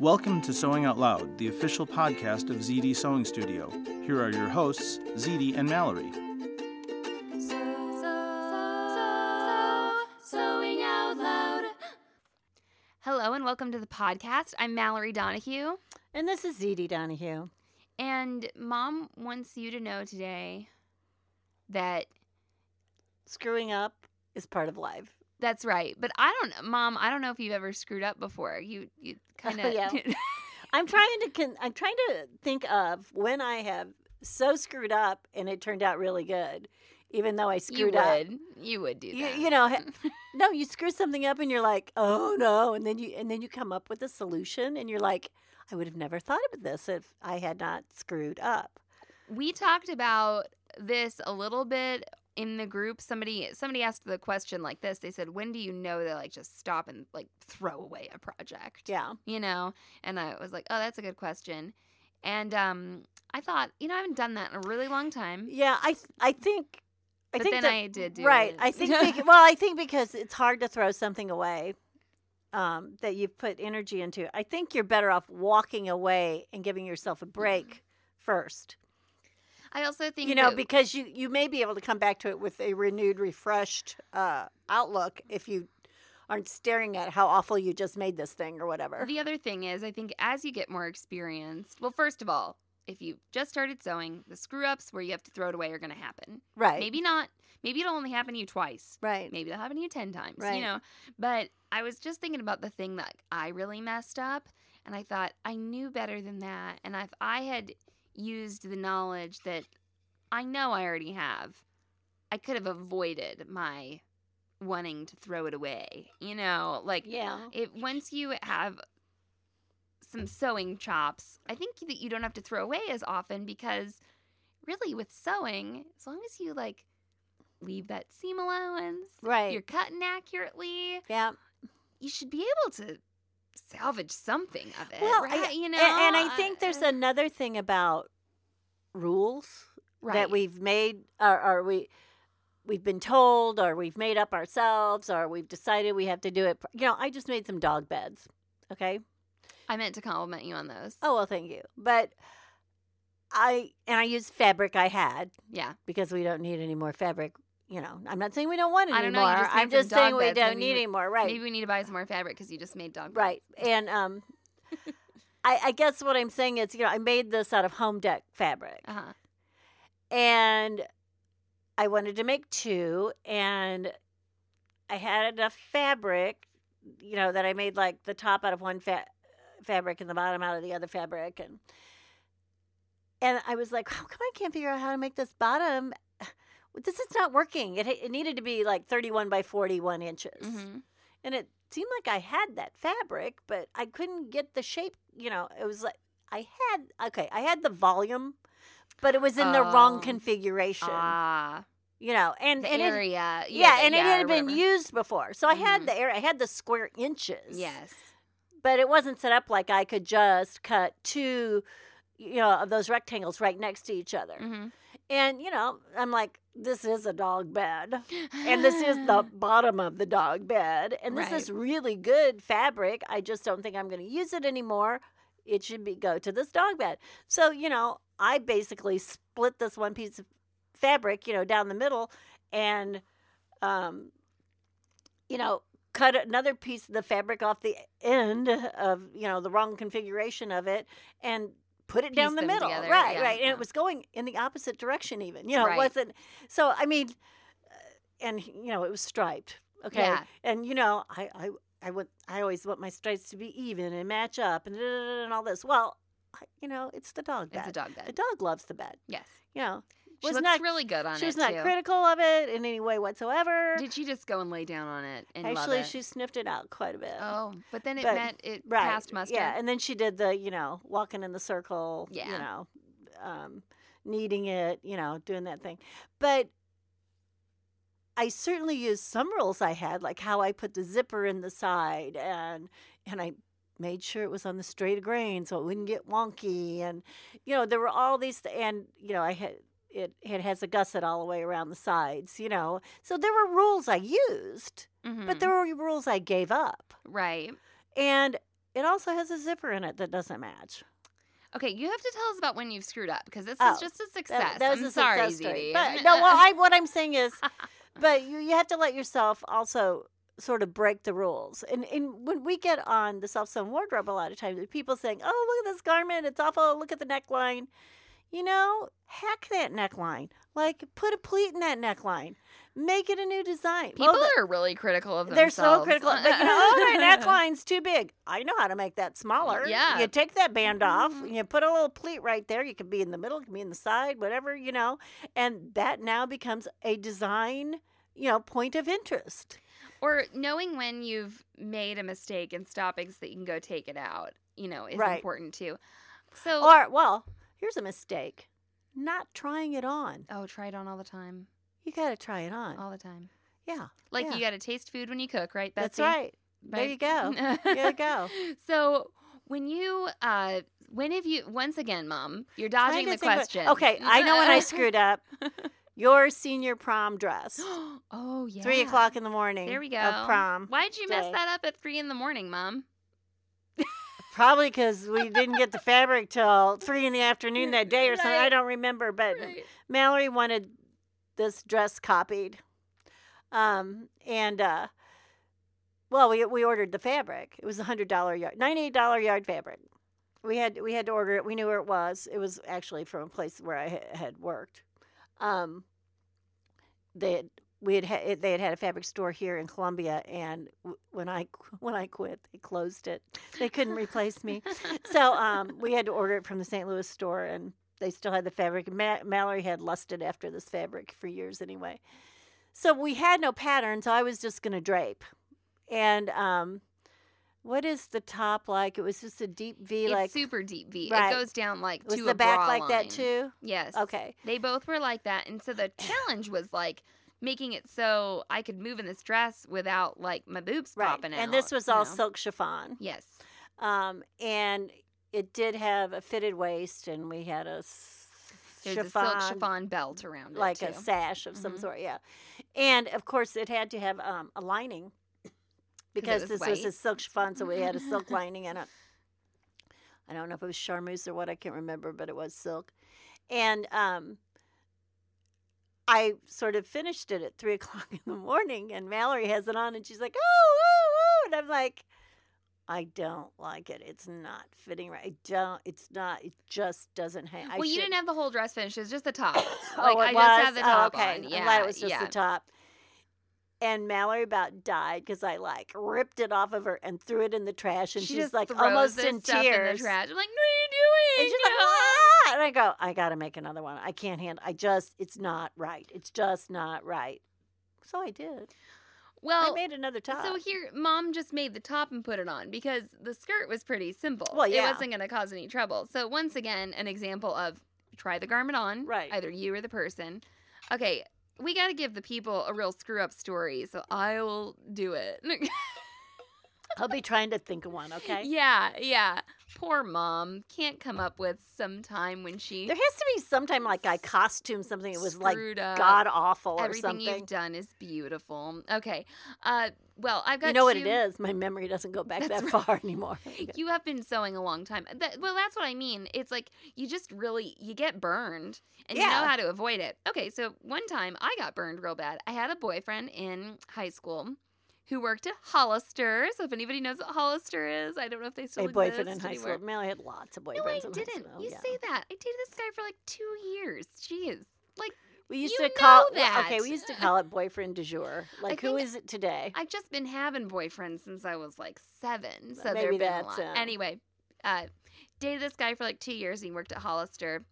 Welcome to Sewing Out Loud, the official podcast of ZD Sewing Studio. Here are your hosts, ZD and Mallory. Sewing out loud. Hello and welcome to the podcast. I'm Mallory Donahue, And this is ZD Donahue. and Mom wants you to know today that Screwing up is part of life. That's right. But I don't, Mom. I don't know if you've ever screwed up before. You, you kind of. Oh, yeah. I'm trying to con- I'm trying to think of when I have so screwed up and it turned out really good, even though I you screwed up. would. You would do You, that. you know, no, you screw something up and you're like, oh no, and then you and then you come up with a solution and you're like, I would have never thought of this if I had not screwed up. we talked about this a little bit in the group somebody somebody asked the question like this they said when do you know they like just stop and like throw away a project Yeah, you know and i was like oh that's a good question and um i thought you know i haven't done that in a really long time yeah. I I think. I But think then that- I did do right. it. I think bec- well, I think because it's hard to throw something away um, that you've put energy into. I think you're better off walking away and giving yourself a break first. I also think You know, that- because you you may be able to come back to it with a renewed, refreshed uh, outlook if you aren't staring at how awful you just made this thing or whatever. The other thing is, I think as you get more experienced, well, first of all, if you just started sewing, the screw ups where you have to throw it away are going to happen. Right. Maybe not. Maybe it'll only happen to you twice. Right. Maybe it'll happen to you 10 times, Right. you know. But I was just thinking about the thing that I really messed up. And I thought, I knew better than that. And if I had used the knowledge that I know I already have, I could have avoided my wanting to throw it away. You know, like Yeah. it once you have some sewing chops, I think that you don't have to throw away as often because really with sewing, as long as you like leave that seam allowance, Right. you're cutting accurately, Yeah. you should be able to salvage something of it. Well, right? I, you know, and, and I think there's another thing about rules right. that we've made, or, or we we've been told, or we've made up ourselves, or we've decided we have to do it. You know, I just made some dog beds. Okay. I meant to compliment you on those. Oh well, thank you. But I and I used fabric I had yeah. because we don't need any more fabric. You know, I'm not saying we don't want I don't know, you just made I'm some just saying we beds, don't maybe need you- any more. Right. Maybe we need to buy some more fabric because you just made dog. beds. Right. And um I, I guess what I'm saying is, you know, I made this out of home dec fabric. Uh huh. And I wanted to make two and I had enough fabric, you know, that I made like the top out of one fa- fabric and the bottom out of the other fabric and and I was like, how come I can't figure out how to make this bottom? This is not working. It, it needed to be like 31 by 41 inches. hmm And it seemed like I had that fabric, but I couldn't get the shape. You know, it was like I had, okay, I had the volume, but it was in the wrong Oh. configuration. Ah, you know, and, the and it, area. yeah, the- and it had been used before. So I had Mhm. the area, I had the square inches. Yes. But it wasn't set up like I could just cut two, you know, of those rectangles right next to each other. hmm And, you know, I'm like, this is a dog bed. and this is the bottom of the dog bed and this is really good fabric i just don't think i'm going to use it anymore it should be go to this dog bed so you know i basically split this one piece of fabric you know down the middle and um you know cut another piece of the fabric off the end of you know the wrong configuration of it and put it down the middle together, right yeah, right and yeah. it was going in the opposite direction even you know Right. it wasn't so i mean uh, and you know it was striped okay Yeah. and you know i i i would i always want my stripes to be even and match up and, and all this well I, you know it's the dog bed It's a dog the dog loves the bed Yes. you know was not really good on she it was not too. critical of it in any way whatsoever Did she just go and lay down on it and love actually it? she sniffed it out quite a bit Oh, but then it But- meant it right passed muster. yeah and then she did the you know walking in the circle Yeah. you know um kneading it you know doing that thing but i certainly used some rules i had like how i put the zipper in the side and and i made sure it was on the straight grain so it wouldn't get wonky and you know there were all these and you know i had it, it has a gusset all the way around the sides you know so there were rules i used but Mhm. there were rules i gave up right. and it also has a zipper in it that doesn't match. Okay, you have to tell us about when you've screwed up because this Oh, is just a success. that was I'm a sorry, success story. But no, well, I what I'm saying is, but you, you have to let yourself also sort of break the rules. And, and when we get on the self sewn wardrobe, a lot of times, people saying, "Oh, look at this garment, it's awful. Look at the neckline." You know, hack that neckline. Like, put a pleat in that neckline. Make it a new design. People Well, the- are really critical of that. They're themselves. so critical. But you know, oh, my neckline's too big. I know how to make that smaller. Yeah. You take that band off, Mhm. you put a little pleat right there. You can be in the middle, you can be in the side, whatever, you know. And that now becomes a design, you know, point of interest. Or knowing when you've made a mistake and stopping so that you can go take it out, you know, is Right. important too. So, Or, well, here's a mistake not trying it on. oh, try it on all the time. You got to try it on. All the time. yeah. Like yeah. you got to taste food when you cook, right, Betsy? That's right. There you go. There you go. So when you, uh, when have you? Once again, Mom, you're dodging the question. Okay, I know when I screwed up. Your senior prom dress. oh yeah. Three o'clock in the morning. There we go. Of prom. Why'd you mess that up at three in the morning, Mom? Probably because we didn't get the fabric till three in the afternoon that day or something. I don't remember, but Right. Mallory wanted this dress copied, um, and uh, well, we we ordered the fabric. It was a hundred dollar yard, ninety eight dollar yard fabric. We had we had to order it. We knew where it was. It was actually from a place where I had worked. Um, they had, we had, ha- they had had a fabric store here in Columbia, and w- when I when I quit, they closed it. They couldn't replace me, so um, we had to order it from the St. Louis store, and they still had the fabric. Ma- Mallory had lusted after this fabric for years anyway. So we had no pattern, so I was just going to drape. And um, what is the top like? It was just a deep V, it's like super deep V. Right. It goes down like was to the back like line. that too? Yes. Okay. They both were like that, and so the challenge was like making it so I could move in this dress without like my boobs Right. popping out. And this was all know? silk chiffon. Yes. Um, and it did have a fitted waist, and we had a There's chiffon, a silk chiffon belt around it, like it a sash of some Mhm. sort, yeah. And of course, it had to have um, a lining because was this was a white. silk chiffon, so we had a silk lining in it. I don't know if it was charmeuse or what, I can't remember, but it was silk. And um, I sort of finished it at three o'clock in the morning, and Mallory has it on, and she's like, "Oh, oh, oh!" And I'm like, "I don't like it. It's not fitting right. I don't. It's not. It just doesn't hang." I well, you should- didn't have the whole dress finished. It was just the top. oh, like it I was? just had the Oh, top okay. on. Yeah. I'm glad it was just yeah. the top. And Mallory about died because I like ripped it off of her and threw it in the trash, and she she's like almost in tears. in the trash. I'm like, what are you doing? And she's like, No." "Ah!" And I go, I gotta make another one. I can't handle. I just, it's not right. It's just not right. So I did. well, I made another top. So here, mom just made the top and put it on because the skirt was pretty simple. Well, yeah. It wasn't going to cause any trouble. So once again, an example of try the garment on, Right. Either you or the person. Okay, we got to give the people a real screw up story, so I will do it. I'll be trying to think of one. Okay. yeah, yeah. Poor mom can't come up with some time when she There has to be sometime like I costumed something that was like god awful or Everything something. you've done is beautiful. Okay. Uh, well, I've got You know what it is? My memory doesn't go back That's that right. far anymore. you have been sewing a long time. That, well, that's what I mean. It's like you just really you get burned and you know how to avoid it. Okay, so one time I got burned real bad. I had a boyfriend in high school who worked at Hollister. So if anybody knows what Hollister is, I don't know if they still a boyfriend in high anywhere. school. I had lots of boyfriends. No, I didn't. You yeah. say that. I dated this guy for like two years. Jeez. Like, We used You to call well, Okay, we used to call it boyfriend du jour. Like, who is it today? I've just been having boyfriends since I was like seven. So there been a lot. it. Anyway, uh, dated this guy for like two years. He worked at Hollister.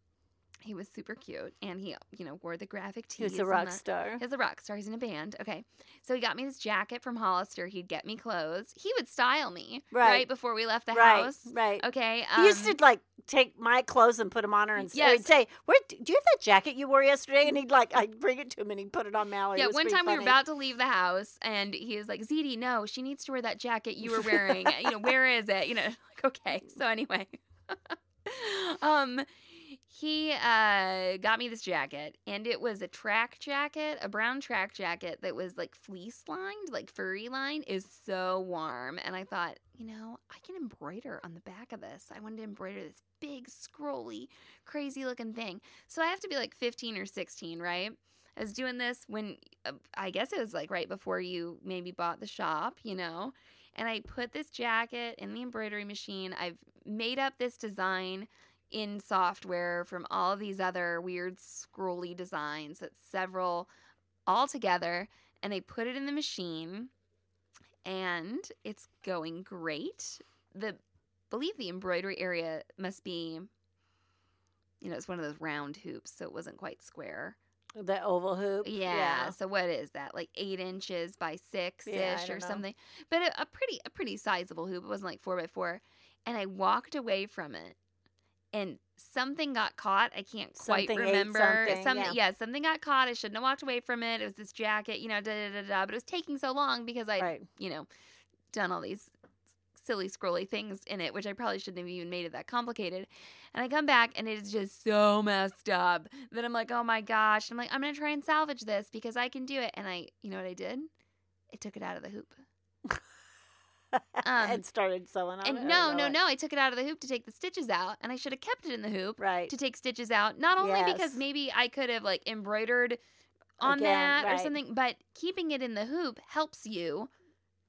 He was super cute, and he, you know, wore the graphic He tees. was a rock the- star. He's a rock star. He's in a band. Okay. So he got me this jacket from Hollister. He'd get me clothes. He would style me right, Right. before we left the right, house. right. Okay. he used um, to like take my clothes and put them on her, and Yes. he'd say, "Where do you have that jacket you wore yesterday?" And he'd like, I'd bring it to him, and he'd put it on Mallory. Yeah, one time we were about to leave the house, and he was like, "ZD, no, she needs to wear that jacket you were wearing. you know, where is it? You know, like okay. So anyway, um, he uh got me this jacket, and it was a track jacket, a brown track jacket that was like fleece lined, like furry lined. Is so warm, and I thought, you know, I can embroider on the back of this. I wanted to embroider this big, scrolly, crazy looking thing. So I have to be like 15 or 16, right? I was doing this when uh, I guess it was like right before you maybe bought the shop, you know. And I put this jacket in the embroidery machine. I've made up this design in software from all of these other weird scrolly designs that's several all together and they put it in the machine and it's going great. The believe the embroidery area must be you know, it's one of those round hoops, so it wasn't quite square. the oval hoop. Yeah. So what is that? Like eight inches by six ish Yeah, or know. something. But a, a pretty a pretty sizable hoop. It wasn't like four by four. And I walked away from it, and something got caught. I can't quite Something remember. something, yeah. something got caught. I shouldn't have walked away from it. It was this jacket, you know, da da da da. But it was taking so long because I, Right. you know, done all these silly scrolly things in it, which I probably shouldn't have even made it that complicated. And I come back and it is just so messed up that I'm like, oh my gosh. I'm like, I'm gonna try and salvage this because I can do it. And I, you know what I did? I took it out of the hoop. Um, and started sewing on it. And or no, no, no, I took it out of the hoop to take the stitches out, and I should have kept it in the hoop Right. to take stitches out. Not only because maybe I could have like embroidered on Again, that or something, but keeping it in the hoop helps you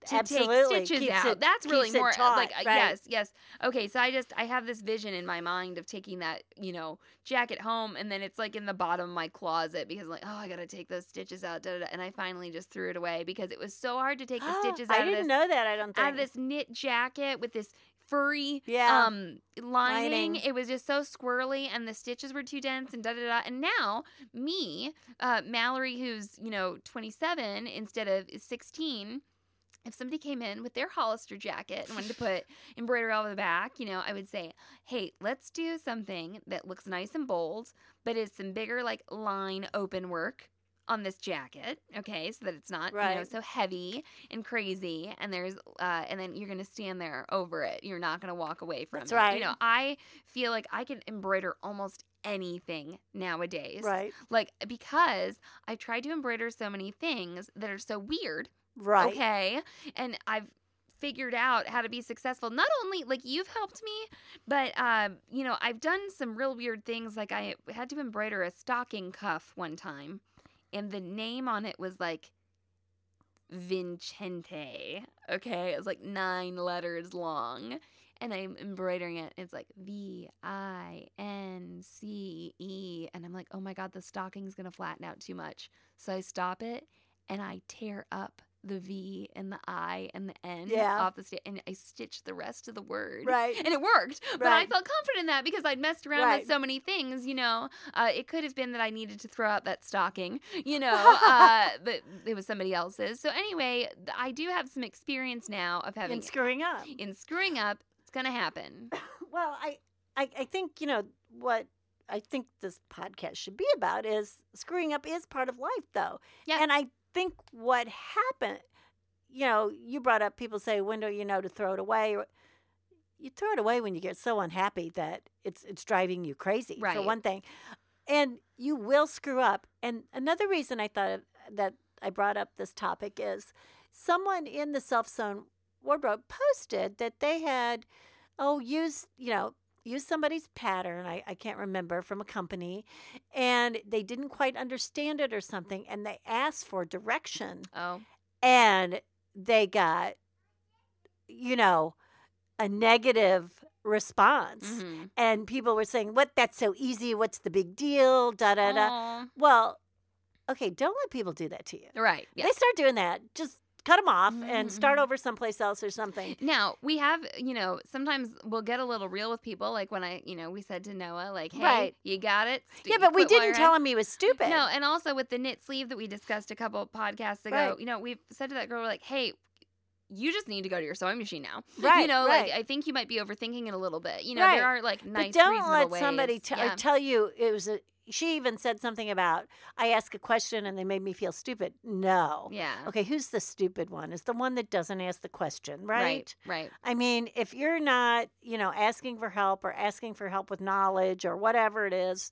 to Absolutely. take stitches Keeps out. it- That's really more uh, taut, like uh, right. yes, yes. Okay, so I just I have this vision in my mind of taking that you know jacket home, and then it's like in the bottom of my closet because I'm like oh I gotta take those stitches out, da, da, da. and I finally just threw it away because it was so hard to take the stitches I out of didn't this know that. I don't think. out of this knit jacket with this furry Yeah. um lining. Lining. It was just so squirrely and the stitches were too dense and da da da. And now me, uh, Mallory, who's you know 27 instead of 16. If somebody came in with their Hollister jacket and wanted to put embroidery all over the back, you know, I would say, "Hey, let's do something that looks nice and bold, but is some bigger like line open work on this jacket, okay, so that it's not you know Right. so heavy and crazy, and there's uh, and then you're gonna stand there over it. You're not gonna walk away from That's it. right. You know, I feel like I can embroider almost anything nowadays, right. Like because I've tried to embroider so many things that are so weird, Right. okay, and I've figured out how to be successful not only like you've helped me but um you know i've done some real weird things like i had to embroider a stocking cuff one time and the name on it was like Vincente. Okay, it was like nine letters long. And I'm embroidering it. It's like V I N C E. And I'm like, oh my God, the stocking's going to flatten out too much. So I stop it and I tear up the V and the I and the N Yeah. off the sti- and I stitched the rest of the word. Right. And it worked. Right. But I felt confident in that because I'd messed around Right. with so many things, you know. Uh, it could have been that I needed to throw out that stocking, you know, uh, but it was somebody else's. So anyway, I do have some experience now of having And screwing up. in screwing up. It's gonna happen. Well, I, I, I think you know what I think this podcast should be about is screwing up is part of life, though. Yeah. And I think what happened, you know, you brought up people say, "When do you know to throw it away?" You throw it away when you get so unhappy that it's it's driving you crazy. Right. For one thing, and you will screw up. And another reason I thought of, that I brought up this topic is someone in the self sewn wardrobe posted that they had oh used you know used somebody's pattern I, I can't remember from a company and they didn't quite understand it or something and they asked for direction Oh, and they got, you know, a negative response. Mhm. And people were saying, What? That's so easy. What's the big deal? Da da da. Well, okay, don't let people do that to you. Right. Yeah. They start doing that, just cut them off and start Mhm. over someplace else or something. Now we have, you know, sometimes we'll get a little real with people. Like when I, you know, we said to Noah, like, "Hey, Right. you got it." Yeah, but we didn't tell him he was stupid. No, and also with the knit sleeve that we discussed a couple podcasts ago, Right. you know, we've said to that girl, we're like, "Hey, you just need to go to your sewing machine now." Right, You know, right. like I think you might be overthinking it a little bit. You know, Right. there are like nice, but don't let somebody t- yeah. tell you it was a. She even said something about I ask a question and they made me feel stupid. No. yeah. Okay, who's the stupid one? Is the one that doesn't ask the question, right? Right. Right. I mean, if you're not, you know, asking for help or asking for help with knowledge or whatever it is,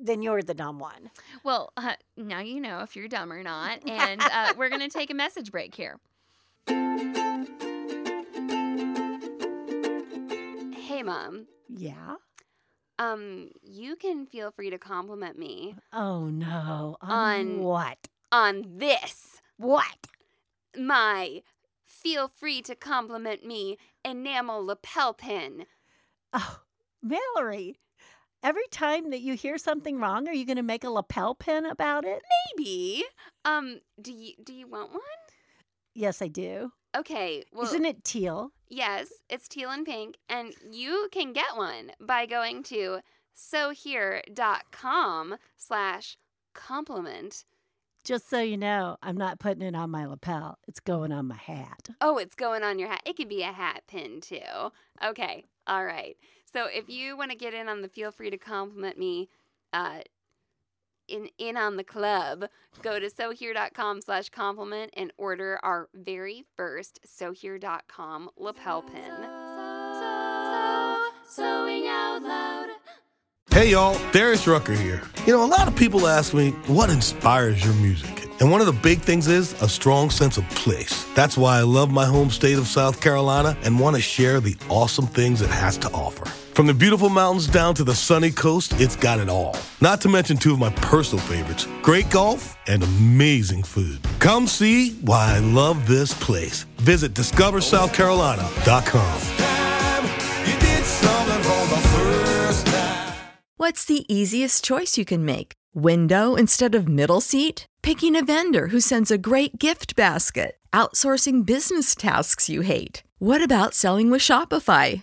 then you're the dumb one. Well, uh, now you know if you're dumb or not, and uh, we're gonna take a message break here. Hey, mom. Yeah. Um, you can feel free to compliment me Oh no. On, On- what? on this. What? My feel free to compliment me enamel lapel pin. Oh, Mallory. Every time that you hear something wrong, are you going to make a lapel pin about it? Maybe. Um, do you do you want one? Yes, I do. Okay. Well, Isn't it teal? Yes, it's teal and pink, and you can get one by going to sewhere.com slash compliment. Just so you know, I'm not putting it on my lapel. It's going on my hat. Oh, it's going on your hat. It could be a hat pin too. Okay. All right. So if you want to get in on the feel free to compliment me uh in in on the club, go to sewhere.com slash compliment and order our very first sewhere.com lapel pin. Sewing out loud. Hey y'all, Darius Rucker here. You know, a lot of people ask me, what inspires your music? And one of the big things is a strong sense of place. That's why I love my home state of South Carolina and want to share the awesome things it has to offer. From the beautiful mountains down to the sunny coast, it's got it all. Not to mention two of my personal favorites great golf and amazing food. Come see why I love this place. Visit discoversouthcarolina.com. What's the easiest choice you can make? Window instead of middle seat? Picking a vendor who sends a great gift basket? Outsourcing business tasks you hate? What about selling with Shopify?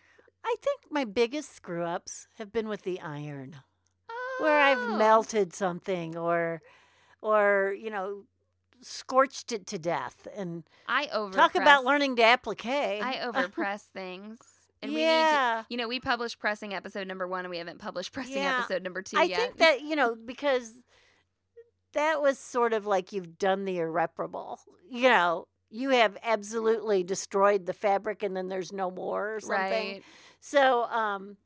I think my biggest screw ups have been with the iron, where I've Oh. melted something or, or you know, scorched it to death. And I over talk about learning to applique. I overpress things. And we Yeah. need to, you know, we published pressing episode number one and we haven't published pressing Yeah. episode number two I yet. think that you know because that was sort of like you've done the irreparable. You know, you have absolutely destroyed the fabric, and then there's no more or something. right. So, um,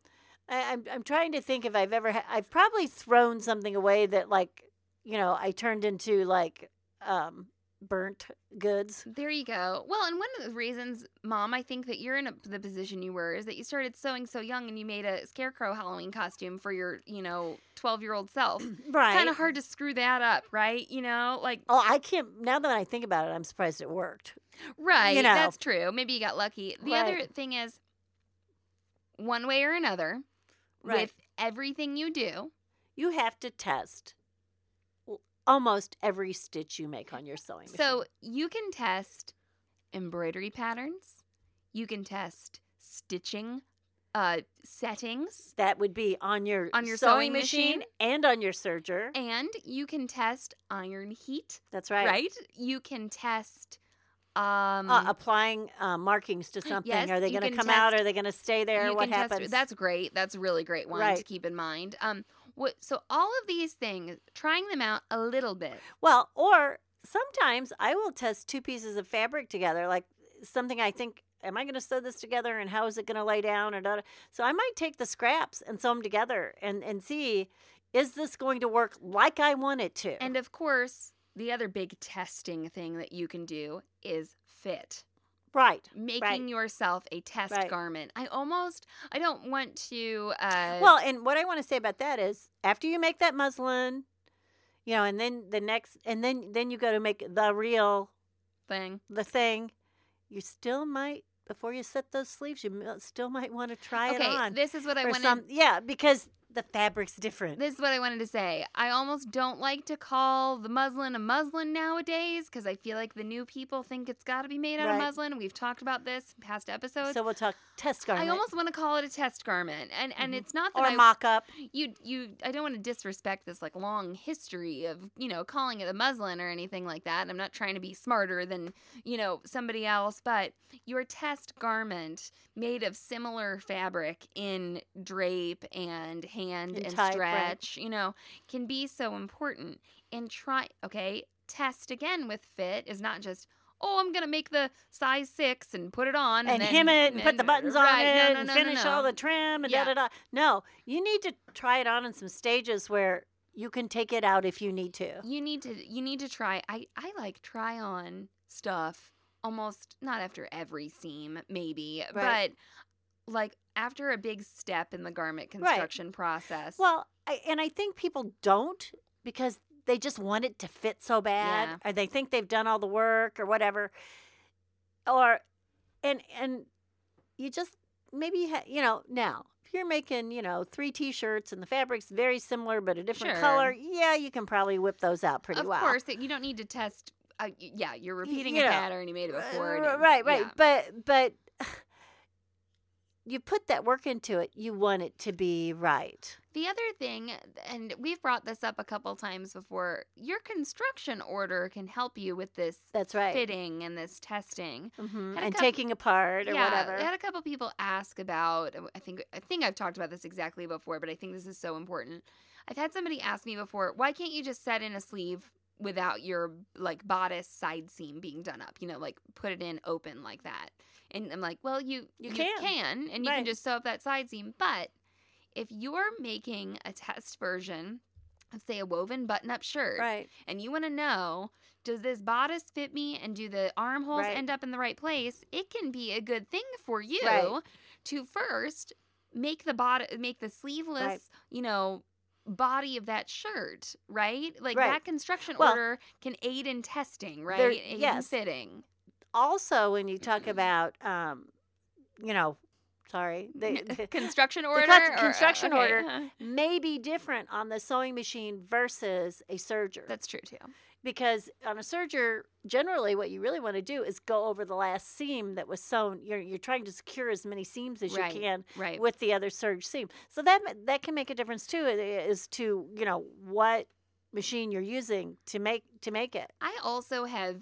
I, I'm I'm trying to think if I've ever ha- I've probably thrown something away that like you know I turned into like um burnt goods. There you go. Well, and one of the reasons, Mom, I think that you're in a, the position you were is that you started sewing so young and you made a scarecrow Halloween costume for your, you know, 12 year old self. Right. Kind of hard to screw that up, right? You know, like, Oh, I can't. Now that I think about it, I'm surprised it worked. right. know. That's true. Maybe you got lucky. The other thing is, one way or another, Right. with everything you do, You have to test almost every stitch you make on your sewing machine. So you can test embroidery patterns. You can test stitching uh, settings, That would be on your On your sewing, sewing machine, machine. and on your serger. and you can test iron heat. That's right. Right. You can test. Um, Uh, applying uh, markings to something. Yes, Are they going to come out? Are they going to stay there? what can test- happens? that's great. That's a really great one to keep in mind. Um, what? So all of these things, trying them out a little bit. Well, or sometimes I will test two pieces of fabric together, like something I think, am I going to sew this together and how is it going to lay down? Da. So I might take the scraps and sew them together and, and see, is this going to work like I want it to? And of course, the other big testing thing that you can do is fit. right. Making yourself a test Right. garment. I almost, I don't want to. Uh, Well, and what I want to say about that is after you make that muslin, you know, and then the next, and then then you go to make the real thing. the thing, you still might before you set those sleeves, you still might want to try Okay, it on. this is what I some, yeah, because the fabric's different. This is what I wanted to say. I almost don't like to call the muslin a muslin nowadays because I feel like the new people think it's got to be made out of muslin. We've talked about this in past episodes. so we'll talk test garment I almost want to call it a test garment, and and Mhm. it's not that or I mock up. you you I don't want to disrespect this like long history of you know calling it a muslin or anything like that. I'm not trying to be smarter than you know somebody else, but your test garment made of similar fabric in drape and hand And and type, right. stretch, you know, can be so important. And try okay, test again with fit is not just. Oh, I'm gonna make the size six and put it on, And, and, hem it and put the buttons on it no, no, and no, no, finish all the trim and Yeah. da da da. No, you need to try it on in some stages where you can take it out if you need to. you need to you need to try i i like try on stuff almost not after every seam maybe Right. but like after a big step in the garment Right. construction process Well, I, and I think people don't because they just want it to fit so bad, Yeah. or they think they've done all the work or whatever, or and and you just maybe you, ha- you know now if you're making you know three t-shirts and the fabric's very similar but a different Sure. color, yeah, you can probably whip those out pretty of well. Of course you don't need to test uh, yeah you're repeating you a know, pattern you made it before right, right, yeah. but but you put that work into it, you want it to be right. The other thing, and we've brought this up a couple times before, your construction order can help you with this That's right. fitting and this testing. hmm And coup- taking apart or yeah, whatever. I had a couple people ask about. I think I think I've talked about this exactly before, but I think this is so important. I've had somebody ask me before, why can't you just set in a sleeve without your like bodice side seam being done up? You know, like put it in open like that. And I'm like, well, you You can. can, and you Right. can just sew up that side seam, but if you're making a test version of say a woven button-up shirt Right. and you want to know does this bodice fit me and do the armholes Right. end up in the right place it can be a good thing for you Right. to first make the body make the sleeveless you know body of that shirt right like Right. that construction Well, order can aid in testing right there- aid in yes. fitting Also, when you talk about, um, you know, sorry, the, the construction the order or- uh, construction okay, order uh, may be different on the sewing machine versus a serger. that's true too because on a serger, generally, what you really want to do is go over the last seam that was sewn. You're you're trying to secure as many seams as Right, you can right with the other serge seam. So that that can make a difference too. Is to you know what machine you're using to make to make it. I also have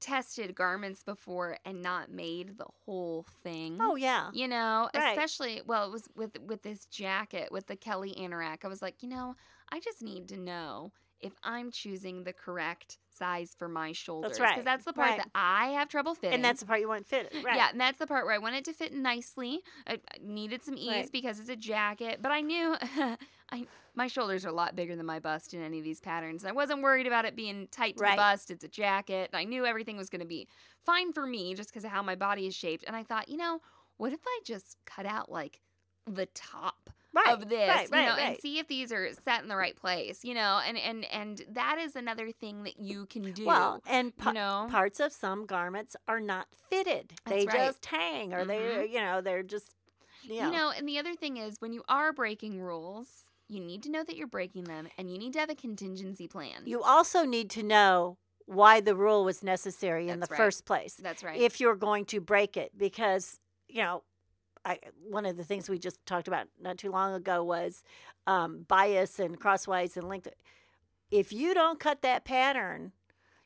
tested garments before and not made the whole thing. Oh yeah, You know, Right. especially well, it was with with this jacket with the Kelly Anorak. I was like, you know, I just need to know if I'm choosing the correct size for my shoulders. That's right, Because that's the part right. that I have trouble fitting. and that's the part you want fitted. Right. Yeah, and that's the part where I want it to fit nicely. I, I needed some ease Right. because it's a jacket, but I knew I my shoulders are a lot bigger than my bust in any of these patterns. I wasn't worried about it being tight to Right. the bust. It's a jacket. I knew everything was going to be fine for me just because of how my body is shaped. And I thought, you know, what if I just cut out like the top Right, of this, right, you right, know, and see if these are set in the right place, you know, and and and that is another thing that you can do. Well, and pa- you know, parts of some garments are not fitted. they That's right. just hang, or they Mhm. you know they're just you know, You know, and the other thing is when you are breaking rules, you need to know that you're breaking them and you need to have a contingency plan. You also need to know why the rule was necessary in the right. first place That's right. if you're going to break it because you know I, one of the things we just talked about not too long ago was um, bias and crosswise and length. If you don't cut that pattern,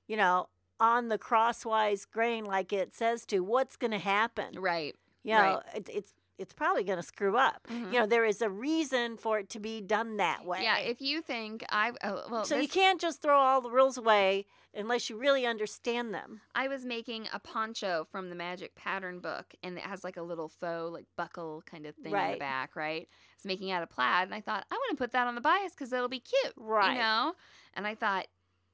you know, on the crosswise grain like it says to, what's going to happen? Right. You know, right. it, it's it's probably going to screw up. Mhm. You know, there is a reason for it to be done that way. Yeah, if you think I oh, well, so you can't just throw all the rules away unless you really understand them. I was making a poncho from the Magic Pattern book, and it has like a little faux like buckle kind of thing on the back, right? It's making out of plaid, and I thought I want to put that on the bias because it'll be cute, Right. You know, and I thought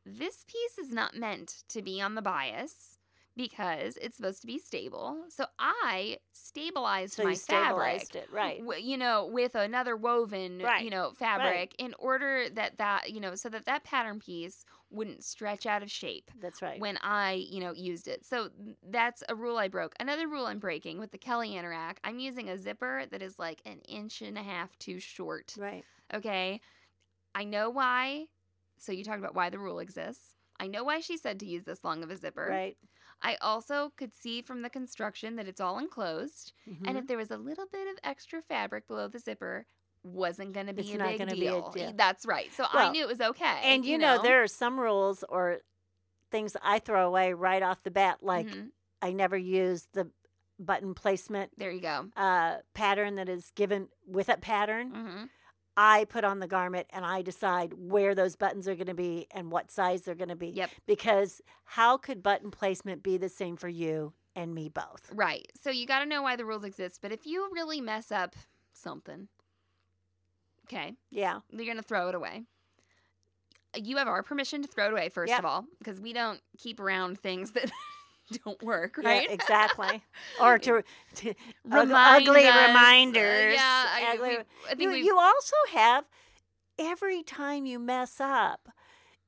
this piece is not meant to be on the bias because it's supposed to be stable. So I stabilized So my you fabric stabilized it, right? w- you know, with another woven, Right, you know, fabric in order that that, you know, so that that pattern piece wouldn't stretch out of shape That's right. when I, you know, used it. So that's a rule I broke. Another rule I'm breaking with the Kelly Anorak, I'm using a zipper that is like an inch and a half too short. right. Okay. I know why. So you talked about why the rule exists. I know why she said to use this long of a zipper. Right. I also could see from the construction that it's all enclosed. And Mhm. if there was a little bit of extra fabric below the zipper, wasn't going to be a not big gonna be a deal. deal. That's right. So I knew it was okay. and you, know, there are some rules or things I throw away right off the bat, like Mhm. I never use the button placement there you go. uh, pattern that is given with a pattern. hmm I put on the garment and I decide where those buttons are going to be and what size they're going to be. Yep. Because how could button placement be the same for you and me both? Right. So you got to know why the rules exist. But if you really mess up something, okay, Yeah. you're going to throw it away. You have our permission to throw it away, first Yep. of all, because we don't keep around things that don't work, Yeah, right? exactly. Or to, to Remind ugly us, uh, reminders. yeah, I, ugly- we, I think you, we you also have every time you mess up,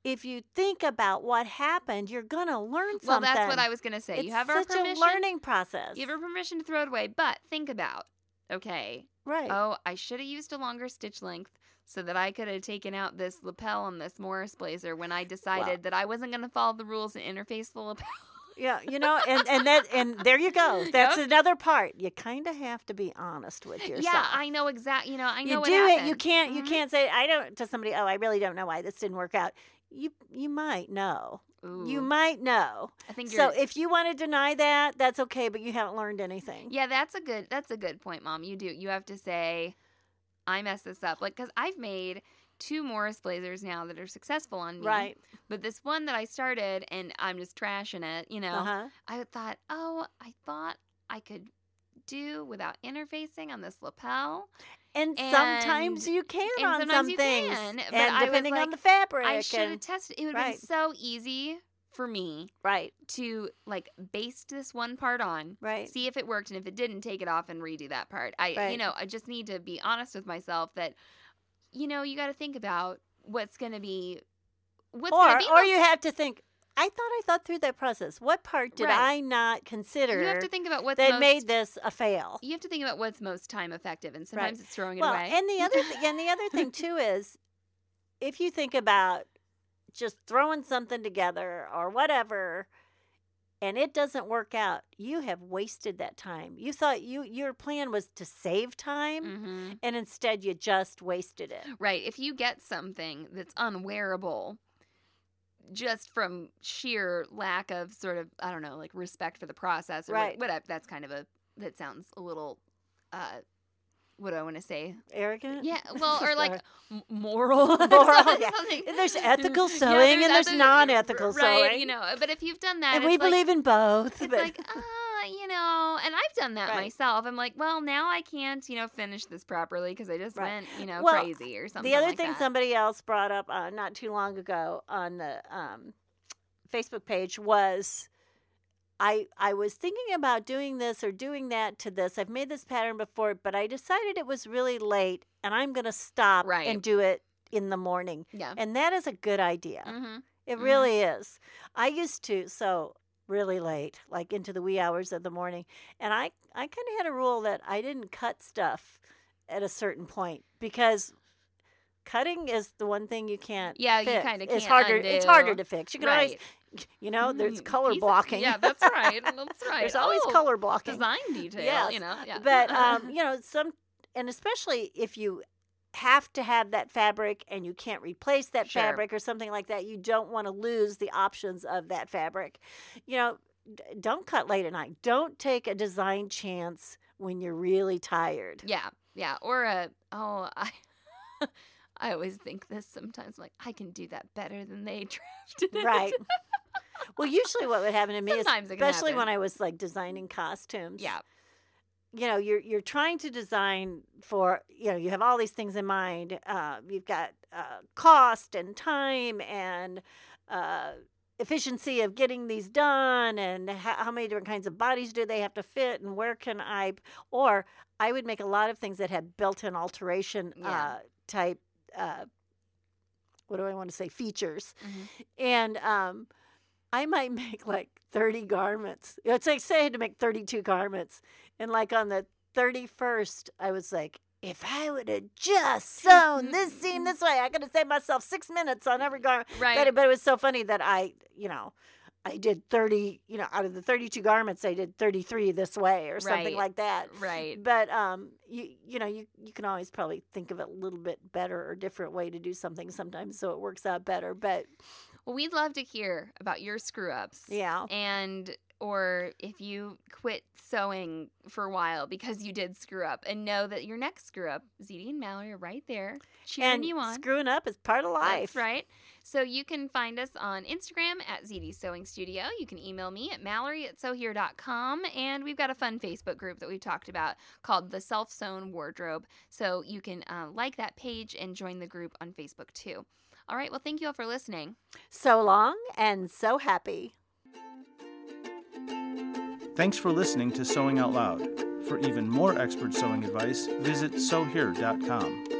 if you think about what happened, you're gonna learn something. Well, that's what I was going to say. It's you have our such a learning process. You have our permission to throw it away, but think about, okay, right. oh, I should have used a longer stitch length so that I could have taken out this lapel on this Morris blazer when I decided that I wasn't going to follow the rules and interface the lapel. Yeah, you know, and and that and there you go. That's another part. You kind of have to be honest with yourself. Yeah, I know exactly. You know, I know you do it. You can't. You Mhm. can't say I don't to somebody. Oh, I really don't know why this didn't work out. You you might know. You might know. I think So if you want to deny that, that's okay. But you haven't learned anything. yeah, that's a good. That's a good point, Mom. You do. You have to say, I messed this up. Like, because I've made two Morris blazers now that are successful on me. Right. But this one that I started and I'm just trashing it. You know. Uh huh. I thought, oh, I thought I could do without interfacing on this lapel. And, sometimes you can and on sometimes some you things, can, but and depending on the fabric. I should have tested. It would have right. been so easy for me right. to like baste this one part on, Right. see if it worked, and if it didn't, take it off and redo that part. I, you know, I just need to be honest with myself that, you know, you got to think about what's going to be, what's going or to be. or most- you have to think. I thought I thought through that process. What part did Right. I not consider you have to think about what's that most, made this a fail? You have to think about what's most time effective, and sometimes it's throwing it well, away. and the other th- and the other thing too is, if you think about just throwing something together or whatever, and it doesn't work out, you have wasted that time. You thought you your plan was to save time, hmm and instead you just wasted it. Right. If you get something that's unwearable just from sheer lack of sort of, I don't know, like respect for the process or Right. whatever, that's kind of a, that sounds a little, uh, what do I want to say? Arrogant. Yeah, well, or like Or- moral. Moral, something- yeah. something- There's ethical Yeah, sewing and there's ethical- non-ethical right, sewing. You know, but if you've done that, and we like, believe in both. it's but like, ah, you know, and I've done that Right. myself. I'm like, well, now I can't, you know, finish this properly because I just Right. went, you know, Well, crazy or something. the other like thing that. somebody else brought up uh, not too long ago on the um, Facebook page was I I was thinking about doing this or doing that to this. I've made this pattern before, but I decided it was really late and I'm going to stop Right. and do it in the morning. yeah. And that is a good idea. Mm-hmm. It Mhm. really is. I used to sew really late, like into the wee hours of the morning, and I I kind of had a rule that I didn't cut stuff at a certain point because cutting is the one thing you can't. Yeah, you kinda It's can't harder. It's harder to fix. You can always, you know, there's Mm, color blocking. Yeah, that's right. That's right. there's always Oh, color blocking. Design detail. Yes, You know. Yeah. But um, you know, some and especially if you have to have that fabric and you can't replace that Sure. fabric or something like that, you don't want to lose the options of that fabric. You know, d- don't cut late at night. Don't take a design chance when you're really tired. Yeah, yeah. Or a oh, I I always think this sometimes. I'm Like I can do that better than they drafted it. Right. well, usually what would happen to me, is, Sometimes especially when. I was like designing costumes. Yeah. you know you're you're trying to design for you know you have all these things in mind uh, you've got uh, cost and time and uh, efficiency of getting these done and how, how many different kinds of bodies do they have to fit and where can i or i would make a lot of things that had built-in alteration Yeah. uh, type uh, what do i want to say features Mhm. and um, I might make like 30 garments. It's like say I had to make 32 garments. And like on the 31st, I was like, if I would have just sewn this seam this way, I could have saved myself six minutes on every garment. Right. But, but it was so funny that I, you know, I did 30, you know, out of the 32 garments, I did 33 this way or something Right. like that. Right. But um, you you know you you can always probably think of a little bit better or different way to do something sometimes, so it works out better. But Well, we'd love to hear about your screw ups. yeah, And or if you quit sewing for a while because you did screw up, and know that your next screw up, ZD and Mallory are right there cheering and you on. screwing up is part of life. That's right. So you can find us on Instagram at ZD Sewing Studio. You can email me at mallory at sewhere.com. And we've got a fun Facebook group that we've talked about called the Self Sewn Wardrobe. So you can uh, like that page and join the group on Facebook too. All right. Well, thank you all for listening. So long and so happy. Thanks for listening to Sewing Out Loud. For even more expert sewing advice, visit sewhere.com.